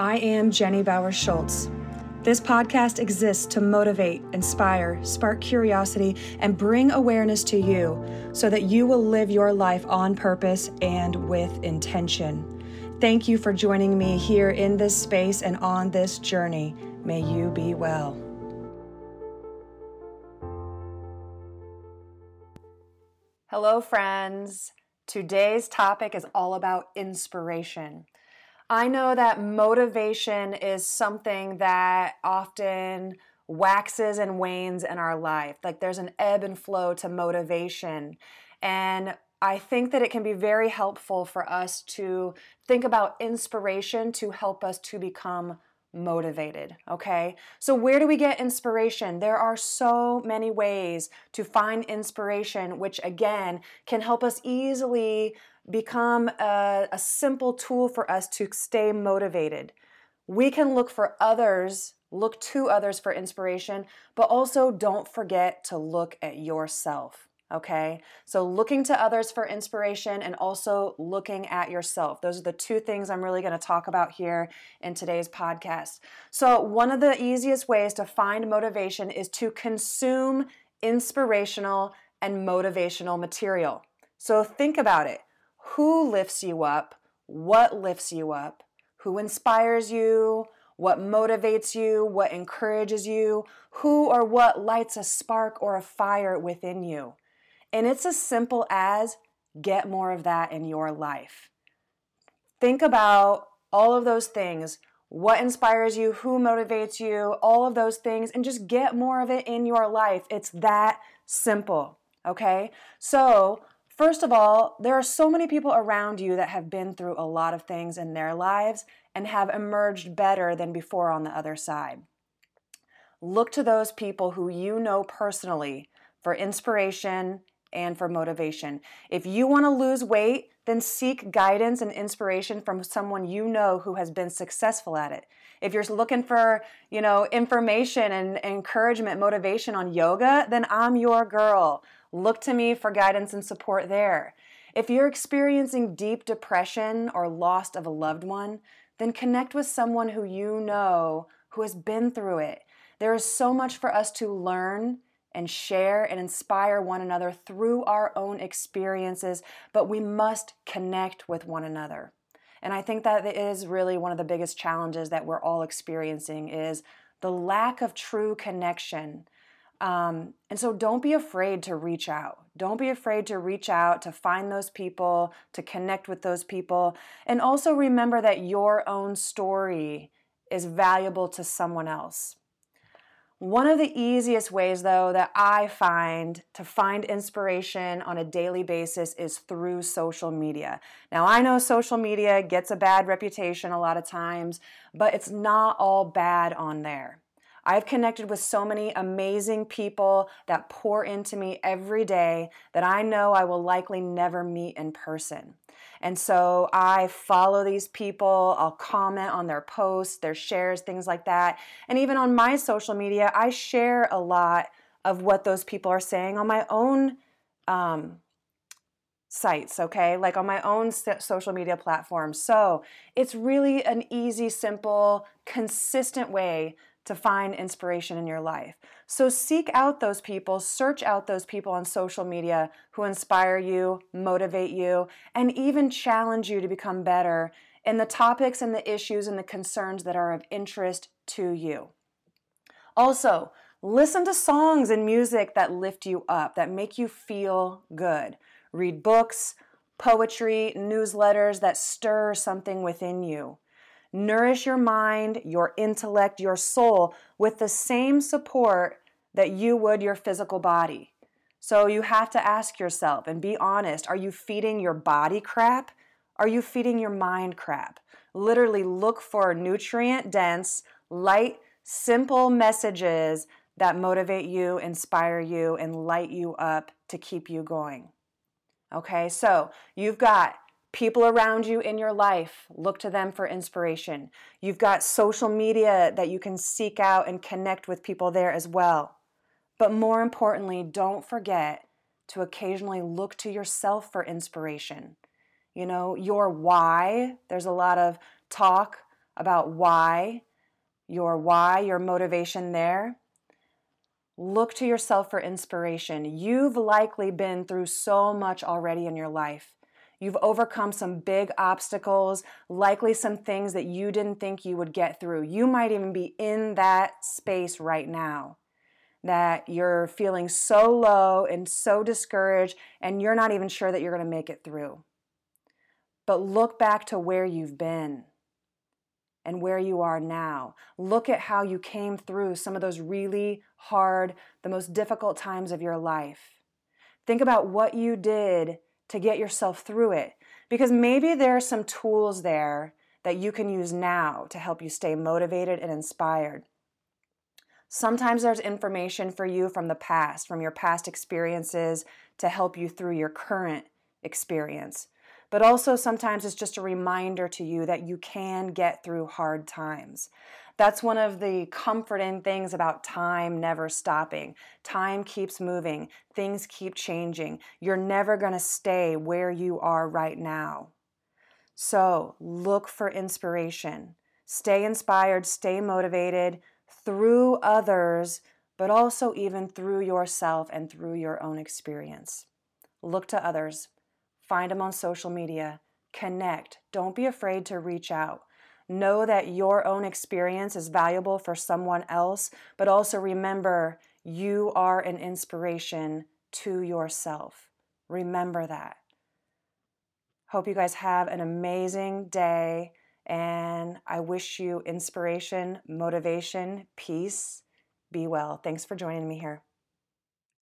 I am Jenny Bauer Schultz. This podcast exists to motivate, inspire, spark curiosity, and bring awareness to you so that you will live your life on purpose and with intention. Thank you for joining me here in this space and on this journey. May you be well. Hello, friends. Today's topic is all about inspiration. I know that motivation is something that often waxes and wanes in our life. Like there's an ebb and flow to motivation. And I think that it can be very helpful for us to think about inspiration to help us to become motivated. Okay, so where do we get inspiration? There are so many ways to find inspiration, which again can help us easily become a, a simple tool for us to stay motivated. We can look for others, look to others for inspiration, but also don't forget to look at yourself. Okay, so looking to others for inspiration and also looking at yourself. Those are the two things I'm really going to talk about here in today's podcast. So, one of the easiest ways to find motivation is to consume inspirational and motivational material. So, think about it who lifts you up, what lifts you up, who inspires you, what motivates you, what encourages you, who or what lights a spark or a fire within you. And it's as simple as get more of that in your life. Think about all of those things what inspires you, who motivates you, all of those things, and just get more of it in your life. It's that simple, okay? So, first of all, there are so many people around you that have been through a lot of things in their lives and have emerged better than before on the other side. Look to those people who you know personally for inspiration and for motivation. If you want to lose weight, then seek guidance and inspiration from someone you know who has been successful at it. If you're looking for, you know, information and encouragement, motivation on yoga, then I'm your girl. Look to me for guidance and support there. If you're experiencing deep depression or loss of a loved one, then connect with someone who you know who has been through it. There is so much for us to learn and share and inspire one another through our own experiences, but we must connect with one another. And I think that is really one of the biggest challenges that we're all experiencing is the lack of true connection. Um, and so don't be afraid to reach out. Don't be afraid to reach out, to find those people, to connect with those people. And also remember that your own story is valuable to someone else. One of the easiest ways, though, that I find to find inspiration on a daily basis is through social media. Now, I know social media gets a bad reputation a lot of times, but it's not all bad on there. I've connected with so many amazing people that pour into me every day that I know I will likely never meet in person. And so I follow these people, I'll comment on their posts, their shares, things like that. And even on my social media, I share a lot of what those people are saying on my own um, sites, okay? Like on my own social media platforms. So it's really an easy, simple, consistent way to find inspiration in your life. So seek out those people, search out those people on social media who inspire you, motivate you, and even challenge you to become better in the topics and the issues and the concerns that are of interest to you. Also, listen to songs and music that lift you up, that make you feel good. Read books, poetry, newsletters that stir something within you. Nourish your mind, your intellect, your soul with the same support that you would your physical body. So you have to ask yourself and be honest are you feeding your body crap? Are you feeding your mind crap? Literally look for nutrient dense, light, simple messages that motivate you, inspire you, and light you up to keep you going. Okay, so you've got people around you in your life, look to them for inspiration. You've got social media that you can seek out and connect with people there as well. But more importantly, don't forget to occasionally look to yourself for inspiration. You know, your why, there's a lot of talk about why, your why, your motivation there, look to yourself for inspiration. You've likely been through so much already in your life. You've overcome some big obstacles, likely some things that you didn't think you would get through. You might even be in that space right now that you're feeling so low and so discouraged, and you're not even sure that you're going to make it through. But look back to where you've been and where you are now. Look at how you came through some of those really hard, the most difficult times of your life. Think about what you did to get yourself through it. Because maybe there are some tools there that you can use now to help you stay motivated and inspired. Sometimes there's information for you from the past, from your past experiences to help you through your current experience. But also sometimes it's just a reminder to you that you can get through hard times. That's one of the comforting things about time never stopping. Time keeps moving, things keep changing. You're never going to stay where you are right now. So look for inspiration. Stay inspired, stay motivated through others, but also even through yourself and through your own experience. Look to others, find them on social media, connect. Don't be afraid to reach out. Know that your own experience is valuable for someone else, but also remember you are an inspiration to yourself. Remember that. Hope you guys have an amazing day. And I wish you inspiration, motivation, peace. Be well. Thanks for joining me here.